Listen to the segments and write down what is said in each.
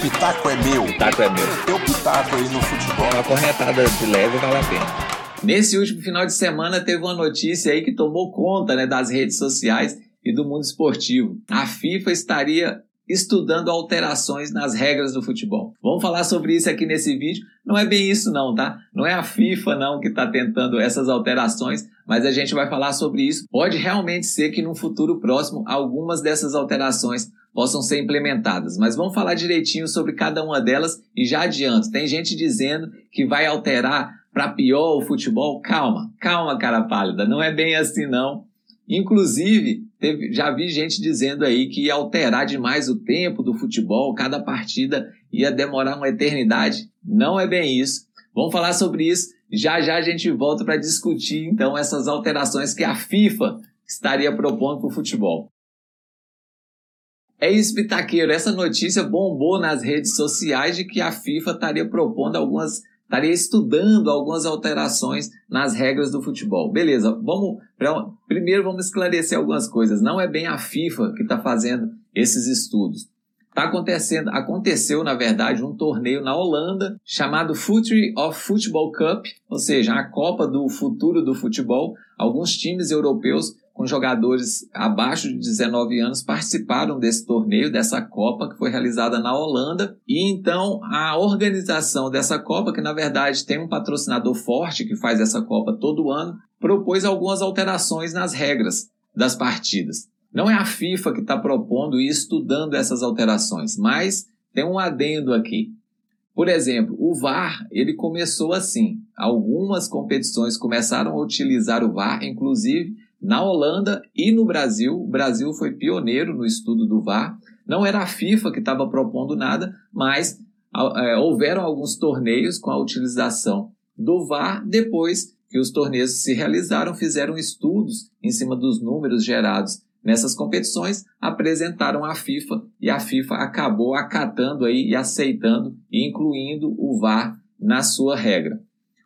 Pitaco é meu. Pitaco é meu. Teu pitaco aí no futebol. Uma corretada de leve vale a pena. Nesse último final de semana teve uma notícia aí que tomou conta né, das redes sociais e do mundo esportivo. A FIFA estaria estudando alterações nas regras do futebol. Vamos falar sobre isso aqui nesse vídeo. Não é bem isso não, tá? Não é a FIFA não que está tentando essas alterações, mas a gente vai falar sobre isso. Pode realmente ser que no futuro próximo algumas dessas alterações possam ser implementadas, mas vamos falar direitinho sobre cada uma delas e já adianto. Tem gente dizendo que vai alterar para pior o futebol. Calma, calma, cara pálida, não é bem assim não. Inclusive, teve, já vi gente dizendo aí que ia alterar demais o tempo do futebol, cada partida ia demorar uma eternidade. Não é bem isso. Vamos falar sobre isso. Já já a gente volta para discutir então essas alterações que a FIFA estaria propondo para o futebol. É isso, Pitaqueiro. Essa notícia bombou nas redes sociais de que a FIFA estaria propondo algumas estaria estudando algumas alterações nas regras do futebol. Beleza, vamos primeiro vamos esclarecer algumas coisas. Não é bem a FIFA que está fazendo esses estudos. Está acontecendo, aconteceu na verdade um torneio na Holanda chamado Future of Football Cup, ou seja, a Copa do Futuro do Futebol. Alguns times europeus com jogadores abaixo de 19 anos participaram desse torneio, dessa Copa que foi realizada na Holanda. E então a organização dessa Copa, que na verdade tem um patrocinador forte que faz essa Copa todo ano, propôs algumas alterações nas regras das partidas. Não é a FIFA que está propondo e estudando essas alterações, mas tem um adendo aqui. Por exemplo, o VAR, ele começou assim. Algumas competições começaram a utilizar o VAR, inclusive na Holanda e no Brasil. O Brasil foi pioneiro no estudo do VAR. Não era a FIFA que estava propondo nada, mas é, houveram alguns torneios com a utilização do VAR. Depois que os torneios se realizaram, fizeram estudos em cima dos números gerados nessas competições, apresentaram à FIFA e a FIFA acabou acatando aí e aceitando e incluindo o VAR na sua regra.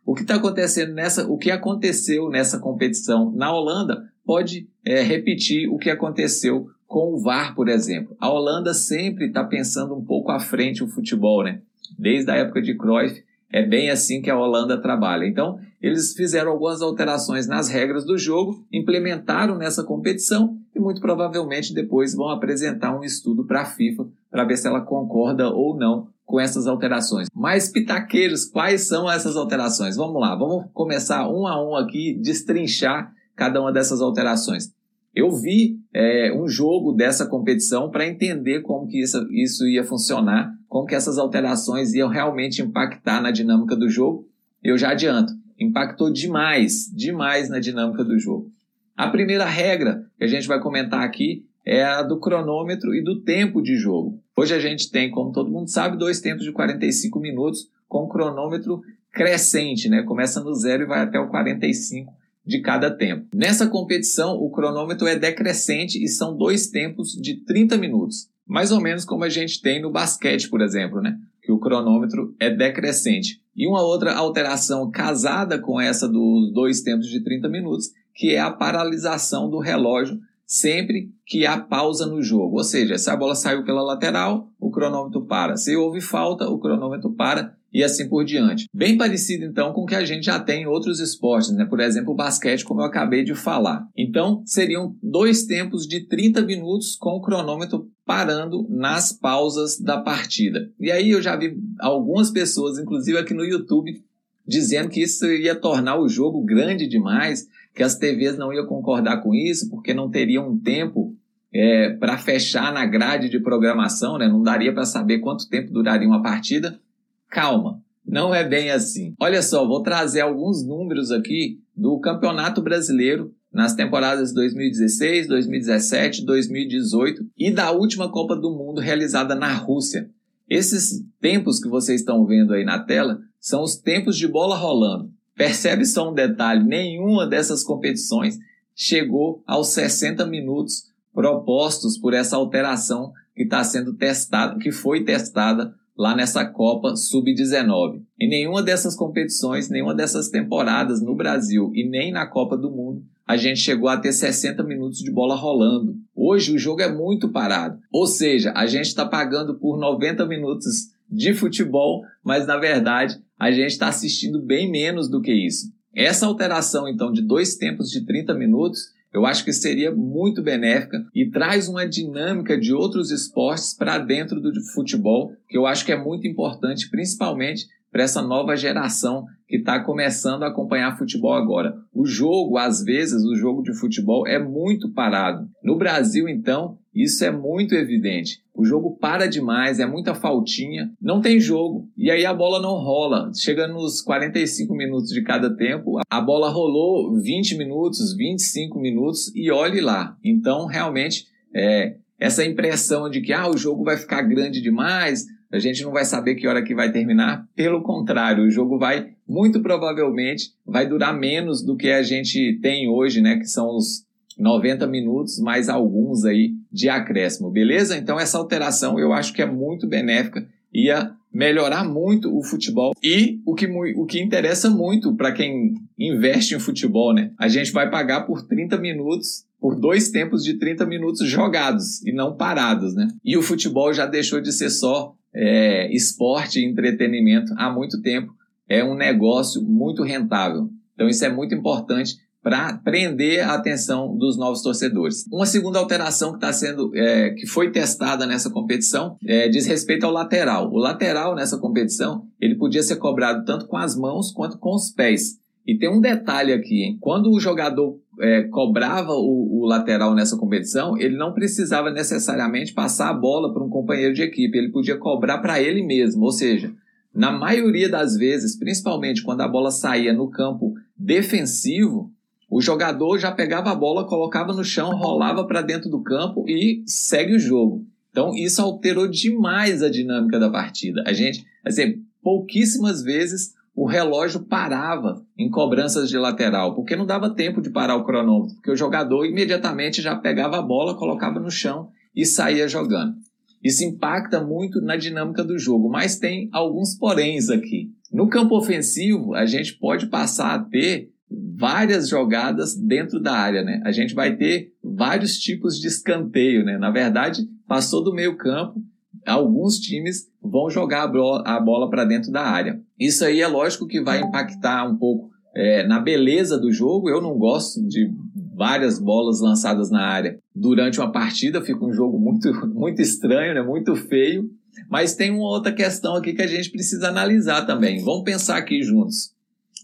O que está acontecendo nessa, o que aconteceu nessa competição na Holanda pode é, repetir o que aconteceu com o VAR, por exemplo. A Holanda sempre está pensando um pouco à frente o futebol, né? Desde a época de Cruyff, é bem assim que a Holanda trabalha. Então, eles fizeram algumas alterações nas regras do jogo, implementaram nessa competição e muito provavelmente depois vão apresentar um estudo para a FIFA para ver se ela concorda ou não com essas alterações. Mas pitaqueiros, quais são essas alterações? Vamos lá, vamos começar um a um aqui, destrinchar cada uma dessas alterações. Eu vi é, um jogo dessa competição para entender como que isso, isso ia funcionar, como que essas alterações iam realmente impactar na dinâmica do jogo. Eu já adianto, impactou demais, demais na dinâmica do jogo. A primeira regra que a gente vai comentar aqui é a do cronômetro e do tempo de jogo. Hoje a gente tem, como todo mundo sabe, dois tempos de 45 minutos com cronômetro crescente, né? Começa no zero e vai até o 45 de cada tempo. Nessa competição, o cronômetro é decrescente e são dois tempos de 30 minutos. Mais ou menos como a gente tem no basquete, por exemplo, né? Que o cronômetro é decrescente. E uma outra alteração casada com essa dos dois tempos de 30 minutos, que é a paralisação do relógio sempre que há pausa no jogo. Ou seja, se a bola saiu pela lateral, o cronômetro para. Se houve falta, o cronômetro para e assim por diante. Bem parecido então com o que a gente já tem em outros esportes, né? Por exemplo, o basquete, como eu acabei de falar. Então, seriam dois tempos de 30 minutos com o cronômetro parando nas pausas da partida. E aí eu já vi algumas pessoas, inclusive aqui no YouTube, dizendo que isso ia tornar o jogo grande demais, que as TVs não iam concordar com isso, porque não teriam um tempo é, para fechar na grade de programação, né? não daria para saber quanto tempo duraria uma partida. Calma, não é bem assim. Olha só, vou trazer alguns números aqui do Campeonato Brasileiro nas temporadas 2016, 2017, 2018 e da última Copa do Mundo realizada na Rússia. Esses tempos que vocês estão vendo aí na tela são os tempos de bola rolando. Percebe só um detalhe: nenhuma dessas competições chegou aos 60 minutos propostos por essa alteração que está sendo testada, que foi testada lá nessa Copa Sub-19. Em nenhuma dessas competições, nenhuma dessas temporadas no Brasil e nem na Copa do Mundo, a gente chegou a ter 60 minutos de bola rolando. Hoje o jogo é muito parado. Ou seja, a gente está pagando por 90 minutos de futebol, mas na verdade a gente está assistindo bem menos do que isso. Essa alteração, então, de dois tempos de 30 minutos, eu acho que seria muito benéfica e traz uma dinâmica de outros esportes para dentro do futebol, que eu acho que é muito importante, principalmente para essa nova geração que está começando a acompanhar futebol agora. O jogo, às vezes, o jogo de futebol é muito parado. No Brasil, então, isso é muito evidente. O jogo para demais, é muita faltinha, não tem jogo. E aí a bola não rola. Chega nos 45 minutos de cada tempo, a bola rolou 20 minutos, 25 minutos e olhe lá. Então, realmente, é, essa impressão de que ah, o jogo vai ficar grande demais, a gente não vai saber que hora que vai terminar. Pelo contrário, o jogo vai, muito provavelmente, vai durar menos do que a gente tem hoje, né? Que são os 90 minutos, mais alguns aí de acréscimo, beleza? Então essa alteração eu acho que é muito benéfica, ia melhorar muito o futebol e o que, o que interessa muito para quem investe em futebol, né? A gente vai pagar por 30 minutos por dois tempos de 30 minutos jogados e não parados, né? E o futebol já deixou de ser só é, esporte e entretenimento há muito tempo. É um negócio muito rentável. Então isso é muito importante para prender a atenção dos novos torcedores. Uma segunda alteração que está sendo, é, que foi testada nessa competição, é, diz respeito ao lateral. O lateral nessa competição ele podia ser cobrado tanto com as mãos quanto com os pés. E tem um detalhe aqui, hein? quando o jogador é, cobrava o, o, lateral nessa competição, ele não precisava necessariamente passar a bola para um companheiro de equipe, ele podia cobrar para ele mesmo. Ou seja, na maioria das vezes, principalmente quando a bola saía no campo defensivo, o jogador já pegava a bola, colocava no chão, rolava para dentro do campo e segue o jogo. Então isso alterou demais a dinâmica da partida. A gente, assim, pouquíssimas vezes o relógio parava em cobranças de lateral, porque não dava tempo de parar o cronômetro, porque o jogador imediatamente já pegava a bola, colocava no chão e saía jogando. Isso impacta muito na dinâmica do jogo, mas tem alguns poréns aqui. No campo ofensivo, a gente pode passar a ter várias jogadas dentro da área, né? A gente vai ter vários tipos de escanteio, né? Na verdade, passou do meio campo, alguns times vão jogar a bola para dentro da área. Isso aí é lógico que vai impactar um pouco é, na beleza do jogo. Eu não gosto de várias bolas lançadas na área durante uma partida, fica um jogo muito, muito estranho, né? muito feio. Mas tem uma outra questão aqui que a gente precisa analisar também. Vamos pensar aqui juntos.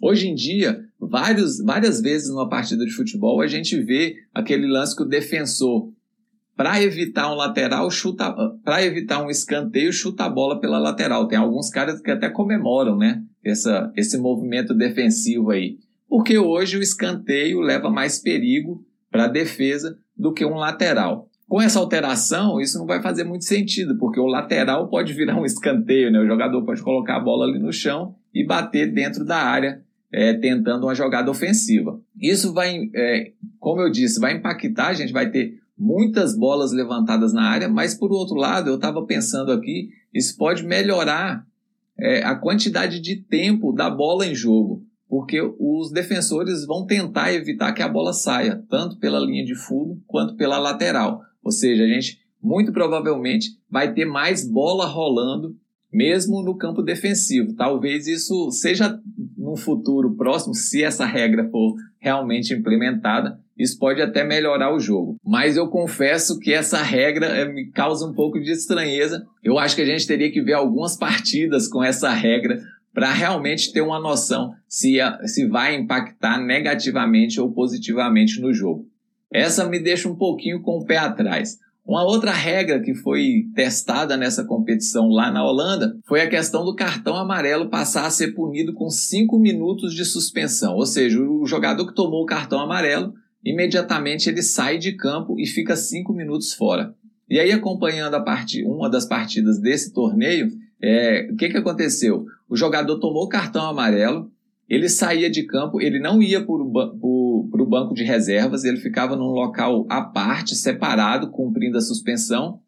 Hoje em dia, vários, várias vezes numa partida de futebol, a gente vê aquele lance que o defensor, para evitar um lateral, chuta, para evitar um escanteio, chuta a bola pela lateral. Tem alguns caras que até comemoram, né? Essa, esse movimento defensivo aí. Porque hoje o escanteio leva mais perigo para a defesa do que um lateral. Com essa alteração, isso não vai fazer muito sentido, porque o lateral pode virar um escanteio, né? O jogador pode colocar a bola ali no chão e bater dentro da área é, tentando uma jogada ofensiva. Isso vai, é, como eu disse, vai impactar, a gente vai ter muitas bolas levantadas na área, mas por outro lado, eu estava pensando aqui, isso pode melhorar é, a quantidade de tempo da bola em jogo, porque os defensores vão tentar evitar que a bola saia, tanto pela linha de fundo quanto pela lateral. Ou seja, a gente muito provavelmente vai ter mais bola rolando mesmo no campo defensivo. Talvez isso seja no futuro próximo, se essa regra for realmente implementada, isso pode até melhorar o jogo. Mas eu confesso que essa regra eh, me causa um pouco de estranheza. Eu acho que a gente teria que ver algumas partidas com essa regra para realmente ter uma noção se, se vai impactar negativamente ou positivamente no jogo. Essa me deixa um pouquinho com o pé atrás. Uma outra regra que foi testada nessa competição lá na Holanda foi a questão do cartão amarelo passar a ser punido com cinco minutos de suspensão. Ou seja, o jogador que tomou o cartão amarelo, imediatamente ele sai de campo e fica cinco minutos fora. E aí, acompanhando a part... uma das partidas desse torneio, é... o que, que aconteceu? O jogador tomou o cartão amarelo, ele saía de campo, ele não ia para o banco de reservas, ele ficava num local à parte, separado, cumprindo a suspensão.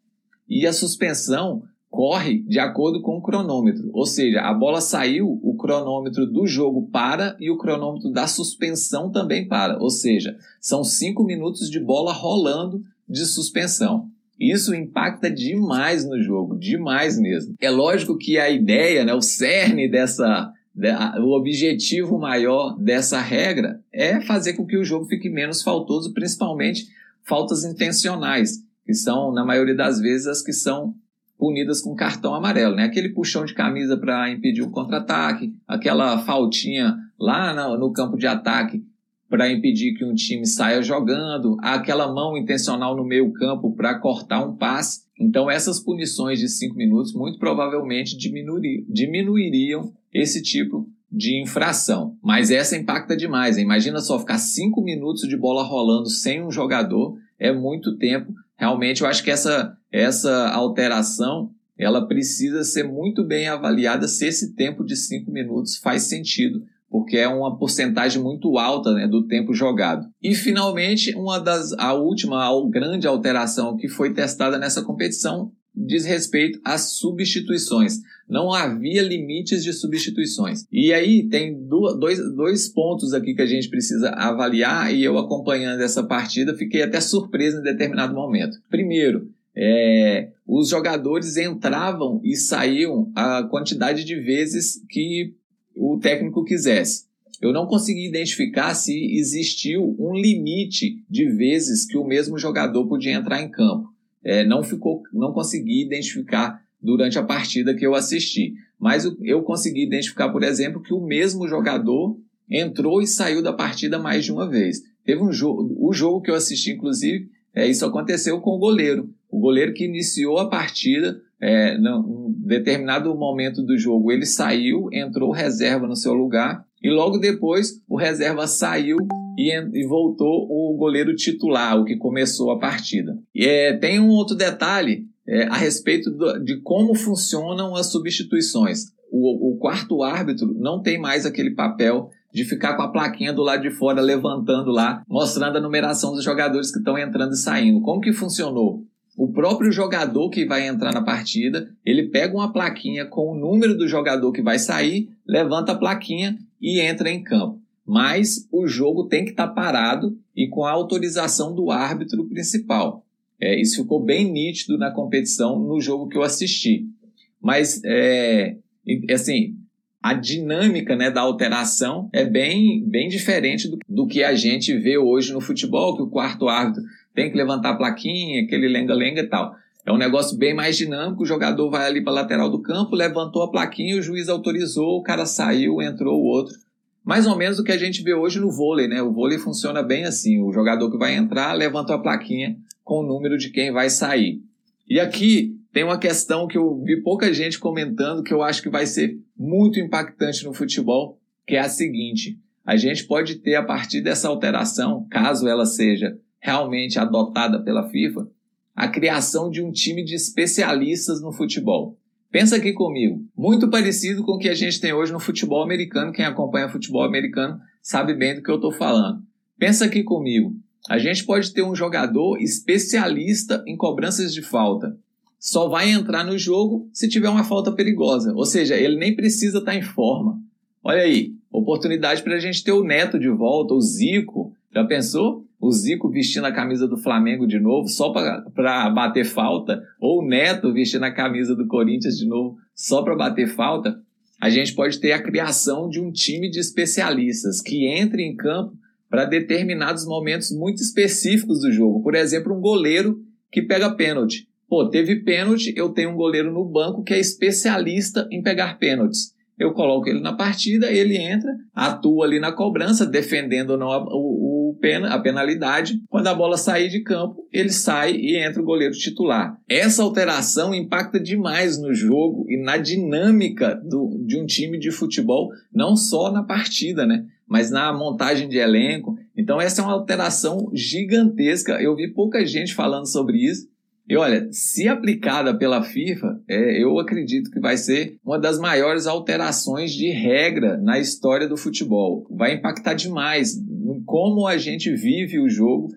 E a suspensão corre de acordo com o cronômetro. Ou seja, a bola saiu, o cronômetro do jogo para e o cronômetro da suspensão também para. Ou seja, são cinco minutos de bola rolando de suspensão. Isso impacta demais no jogo, demais mesmo. É lógico que a ideia, né, o cerne dessa, o objetivo maior dessa regra é fazer com que o jogo fique menos faltoso, principalmente faltas intencionais, que são, na maioria das vezes, as que são punidas com cartão amarelo, né? Aquele puxão de camisa para impedir o contra-ataque, aquela faltinha lá no, no campo de ataque para impedir que um time saia jogando, aquela mão intencional no meio campo para cortar um passe. Então essas punições de cinco minutos muito provavelmente diminuiriam, esse tipo de infração. Mas essa impacta demais. Imagina só ficar cinco minutos de bola rolando sem um jogador, é muito tempo. Realmente eu acho que essa essa alteração ela precisa ser muito bem avaliada se esse tempo de cinco minutos faz sentido, porque é uma porcentagem muito alta né, do tempo jogado. E finalmente, uma das a última a grande alteração que foi testada nessa competição diz respeito às substituições. Não havia limites de substituições. E aí tem dois, dois pontos aqui que a gente precisa avaliar, e eu acompanhando essa partida fiquei até surpreso em determinado momento. Primeiro, é, os jogadores entravam e saíam a quantidade de vezes que o técnico quisesse. Eu não consegui identificar se existiu um limite de vezes que o mesmo jogador podia entrar em campo. É, não ficou, não consegui identificar durante a partida que eu assisti. Mas eu consegui identificar, por exemplo, que o mesmo jogador entrou e saiu da partida mais de uma vez. Teve um jogo, o jogo que eu assisti, inclusive, é, isso aconteceu com o goleiro. O goleiro que iniciou a partida, é, num determinado momento do jogo, ele saiu, entrou reserva no seu lugar, e logo depois o reserva saiu e, e voltou o goleiro titular, o que começou a partida. E é, tem um outro detalhe é, a respeito do, de como funcionam as substituições. O, o quarto árbitro não tem mais aquele papel de ficar com a plaquinha do lado de fora levantando lá, mostrando a numeração dos jogadores que estão entrando e saindo. Como que funcionou? O próprio jogador que vai entrar na partida, ele pega uma plaquinha com o número do jogador que vai sair, levanta a plaquinha e entra em campo. Mas o jogo tem que estar tá parado e com a autorização do árbitro principal. É, isso ficou bem nítido na competição no jogo que eu assisti. Mas, é, assim, a dinâmica né, da alteração é bem, bem diferente do, do que a gente vê hoje no futebol, que o quarto árbitro tem que levantar a plaquinha, aquele lenga-lenga e tal. É um negócio bem mais dinâmico, o jogador vai ali para a lateral do campo, levantou a plaquinha, o juiz autorizou, o cara saiu, entrou o outro. Mais ou menos o que a gente vê hoje no vôlei, né? O vôlei funciona bem assim, o jogador que vai entrar levantou a plaquinha com o número de quem vai sair. E aqui tem uma questão que eu vi pouca gente comentando que eu acho que vai ser muito impactante no futebol, que é a seguinte: a gente pode ter a partir dessa alteração, caso ela seja realmente adotada pela FIFA, a criação de um time de especialistas no futebol. Pensa aqui comigo, muito parecido com o que a gente tem hoje no futebol americano. Quem acompanha futebol americano sabe bem do que eu estou falando. Pensa aqui comigo, a gente pode ter um jogador especialista em cobranças de falta. Só vai entrar no jogo se tiver uma falta perigosa, ou seja, ele nem precisa estar tá em forma. Olha aí, oportunidade para a gente ter o Neto de volta, o Zico. Já pensou? O Zico vestindo a camisa do Flamengo de novo só para bater falta, ou o Neto vestindo a camisa do Corinthians de novo só para bater falta, a gente pode ter a criação de um time de especialistas que entre em campo para determinados momentos muito específicos do jogo. Por exemplo, um goleiro que pega pênalti. Pô, teve pênalti, eu tenho um goleiro no banco que é especialista em pegar pênaltis eu coloco ele na partida, ele entra, atua ali na cobrança, defendendo ou não a, o, o pena, a penalidade. Quando a bola sair de campo, ele sai e entra o goleiro titular. Essa alteração impacta demais no jogo e na dinâmica do, de um time de futebol, não só na partida, né? Mas na montagem de elenco. Então, essa é uma alteração gigantesca. Eu vi pouca gente falando sobre isso. E olha, se aplicada pela FIFA, é, eu acredito que vai ser uma das maiores alterações de regra na história do futebol. Vai impactar demais em como a gente vive o jogo,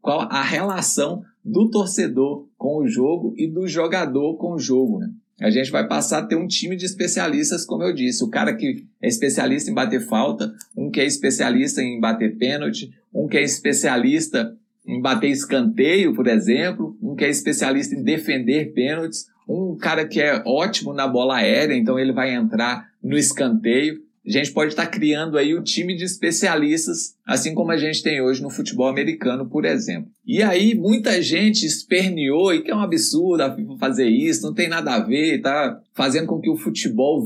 qual a relação do torcedor com o jogo e do jogador com o jogo. Né? a gente vai passar a ter um time de especialistas, como eu disse. O cara que é especialista em bater falta, um que é especialista em bater pênalti, um que é especialista em bater escanteio, por exemplo, que é especialista em defender pênaltis, um cara que é ótimo na bola aérea, então ele vai entrar no escanteio. A gente pode estar criando aí o time de especialistas, assim como a gente tem hoje no futebol americano, por exemplo. E aí muita gente esperneou e que é um absurdo a FIFA fazer isso, não tem nada a ver, tá fazendo com que o futebol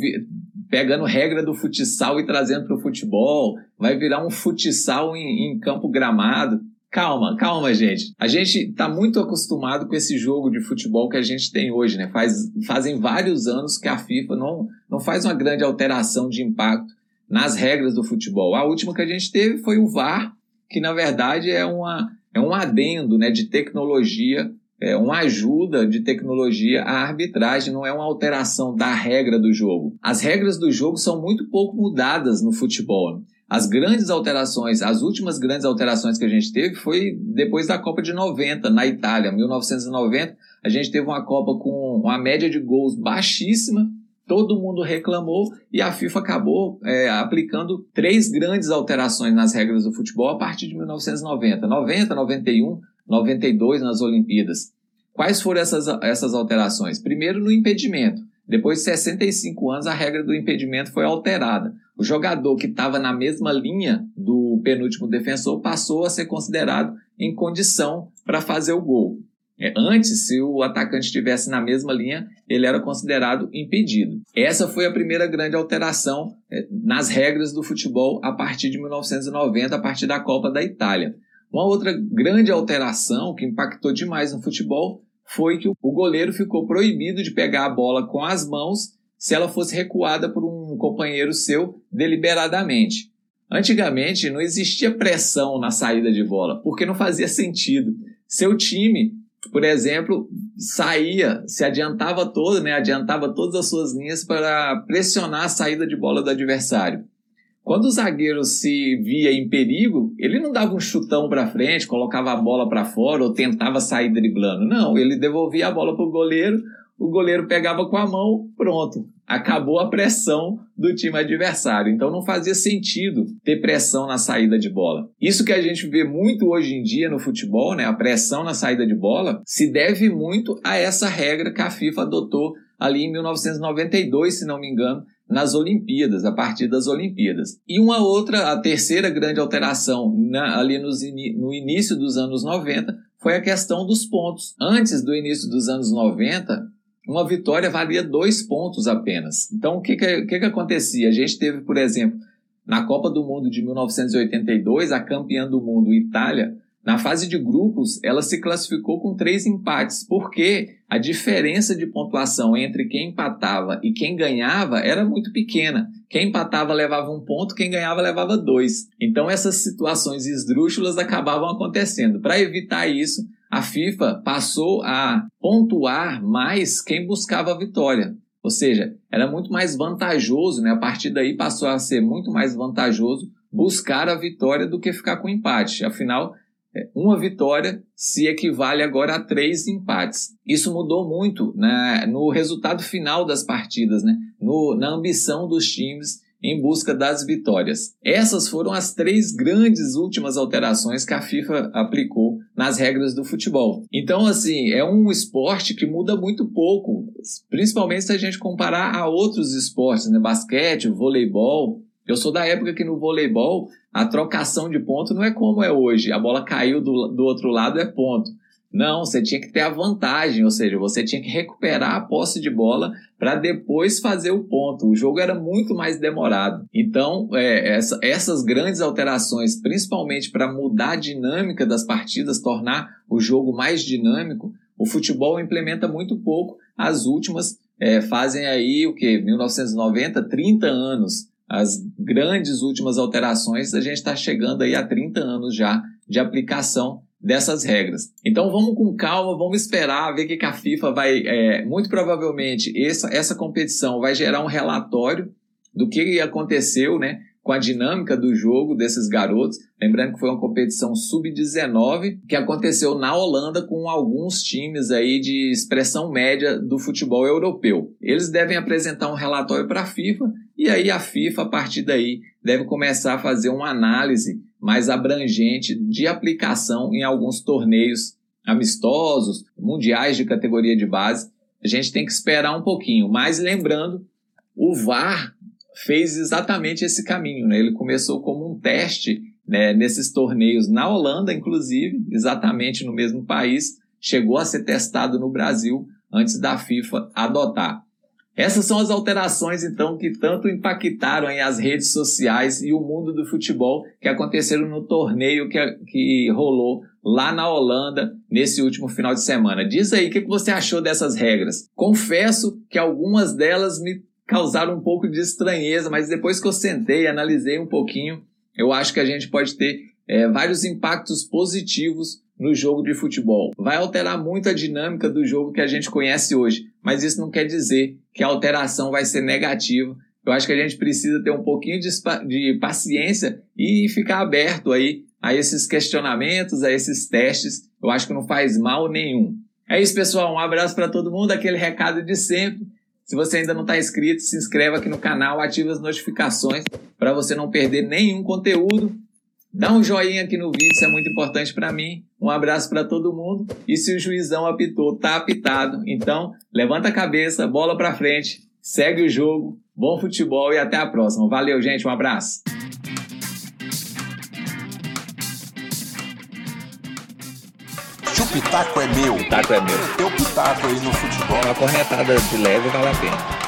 pegando regra do futsal e trazendo para o futebol, vai virar um futsal em, em campo gramado. Calma, calma, gente. A gente está muito acostumado com esse jogo de futebol que a gente tem hoje, né? Faz, fazem vários anos que a FIFA não, não faz uma grande alteração de impacto nas regras do futebol. A última que a gente teve foi o VAR, que na verdade é, uma, é um adendo né, de tecnologia, é uma ajuda de tecnologia à arbitragem, não é uma alteração da regra do jogo. As regras do jogo são muito pouco mudadas no futebol. As grandes alterações, as últimas grandes alterações que a gente teve foi depois da Copa de 90, na Itália. 1990, a gente teve uma Copa com uma média de gols baixíssima, todo mundo reclamou e a FIFA acabou é, aplicando três grandes alterações nas regras do futebol a partir de 1990. 90, 91, 92 nas Olimpíadas. Quais foram essas, essas alterações? Primeiro, no impedimento. Depois de 65 anos, a regra do impedimento foi alterada. O jogador que estava na mesma linha do penúltimo defensor passou a ser considerado em condição para fazer o gol. É, antes, se o atacante estivesse na mesma linha, ele era considerado impedido. Essa foi a primeira grande alteração é, nas regras do futebol a partir de 1990, a partir da Copa da Itália. Uma outra grande alteração que impactou demais no futebol foi que o goleiro ficou proibido de pegar a bola com as mãos se ela fosse recuada por um companheiro seu deliberadamente. Antigamente não existia pressão na saída de bola, porque não fazia sentido. Seu time, por exemplo, saía, se adiantava todo, né, adiantava todas as suas linhas para pressionar a saída de bola do adversário. Quando o zagueiro se via em perigo, ele não dava um chutão para frente, colocava a bola para fora ou tentava sair driblando. Não, ele devolvia a bola para o goleiro, o goleiro pegava com a mão, pronto. Acabou a pressão do time adversário. Então não fazia sentido ter pressão na saída de bola. Isso que a gente vê muito hoje em dia no futebol, né, a pressão na saída de bola, se deve muito a essa regra que a FIFA adotou ali em 1992, se não me engano, nas Olimpíadas, a partir das Olimpíadas. E uma outra, a terceira grande alteração na, ali nos, no início dos anos 90 foi a questão dos pontos. Antes do início dos anos 90, uma vitória valia dois pontos apenas. Então, o que, que, que, que acontecia? A gente teve, por exemplo, na Copa do Mundo de 1982, a campeã do mundo, Itália, na fase de grupos, ela se classificou com três empates, porque a diferença de pontuação entre quem empatava e quem ganhava era muito pequena. Quem empatava levava um ponto, quem ganhava levava dois. Então essas situações esdrúxulas acabavam acontecendo. Para evitar isso, a FIFA passou a pontuar mais quem buscava a vitória. Ou seja, era muito mais vantajoso, né? A partir daí passou a ser muito mais vantajoso buscar a vitória do que ficar com empate. Afinal, é, uma vitória se equivale agora a três empates. Isso mudou muito né, no resultado final das partidas, né, no, na ambição dos times em busca das vitórias. Essas foram as três grandes últimas alterações que a FIFA aplicou nas regras do futebol. Então, assim, é um esporte que muda muito pouco, principalmente se a gente comparar a outros esportes, né? Basquete, voleibol. Eu sou da época que no voleibol a trocação de ponto não é como é hoje. A bola caiu do, do outro lado, é ponto. Não, você tinha que ter a vantagem, ou seja, você tinha que recuperar a posse de bola para depois fazer o ponto. O jogo era muito mais demorado. Então, é, essa, essas grandes alterações, principalmente para mudar a dinâmica das partidas, tornar o jogo mais dinâmico, o futebol implementa muito pouco. As últimas é, fazem aí o que? 1990, 30 anos as grandes últimas alterações, a gente está chegando aí a 30 anos já de aplicação dessas regras. Então vamos com calma, vamos esperar, ver o que a FIFA vai. É, muito provavelmente essa, essa competição vai gerar um relatório do que aconteceu, né? com a dinâmica do jogo desses garotos. Lembrando que foi uma competição sub-19 que aconteceu na Holanda com alguns times aí de expressão média do futebol europeu. Eles devem apresentar um relatório para a FIFA e aí a FIFA, a partir daí, deve começar a fazer uma análise mais abrangente de aplicação em alguns torneios amistosos, mundiais de categoria de base. A gente tem que esperar um pouquinho, mas lembrando, o VAR fez exatamente esse caminho. Né? Ele começou como um teste né, nesses torneios na Holanda, inclusive, exatamente no mesmo país, chegou a ser testado no Brasil antes da FIFA adotar. Essas são as alterações, então, que tanto impactaram as redes sociais e o mundo do futebol que aconteceram no torneio que, que rolou lá na Holanda nesse último final de semana. Diz aí o que você achou dessas regras. Confesso que algumas delas me causaram um pouco de estranheza, mas depois que eu sentei e analisei um pouquinho, eu acho que a gente pode ter é, vários impactos positivos no jogo de futebol. Vai alterar muito a dinâmica do jogo que a gente conhece hoje, mas isso não quer dizer que a alteração vai ser negativa. Eu acho que a gente precisa ter um pouquinho de, de paciência e ficar aberto aí a esses questionamentos, a esses testes. Eu acho que não faz mal nenhum. É isso, pessoal. Um abraço para todo mundo. Aquele recado de sempre. Se você ainda não está inscrito, se inscreva aqui no canal, ative as notificações para você não perder nenhum conteúdo. Dá um joinha aqui no vídeo, isso é muito importante para mim. Um abraço para todo mundo. E se o juizão apitou, tá apitado. Então, levanta a cabeça, bola para frente, segue o jogo. Bom futebol e até a próxima. Valeu, gente. Um abraço. Se o pitaco é meu, O taco é meu. teu pitaco aí no futebol. Uma corretada de leve vale a pena.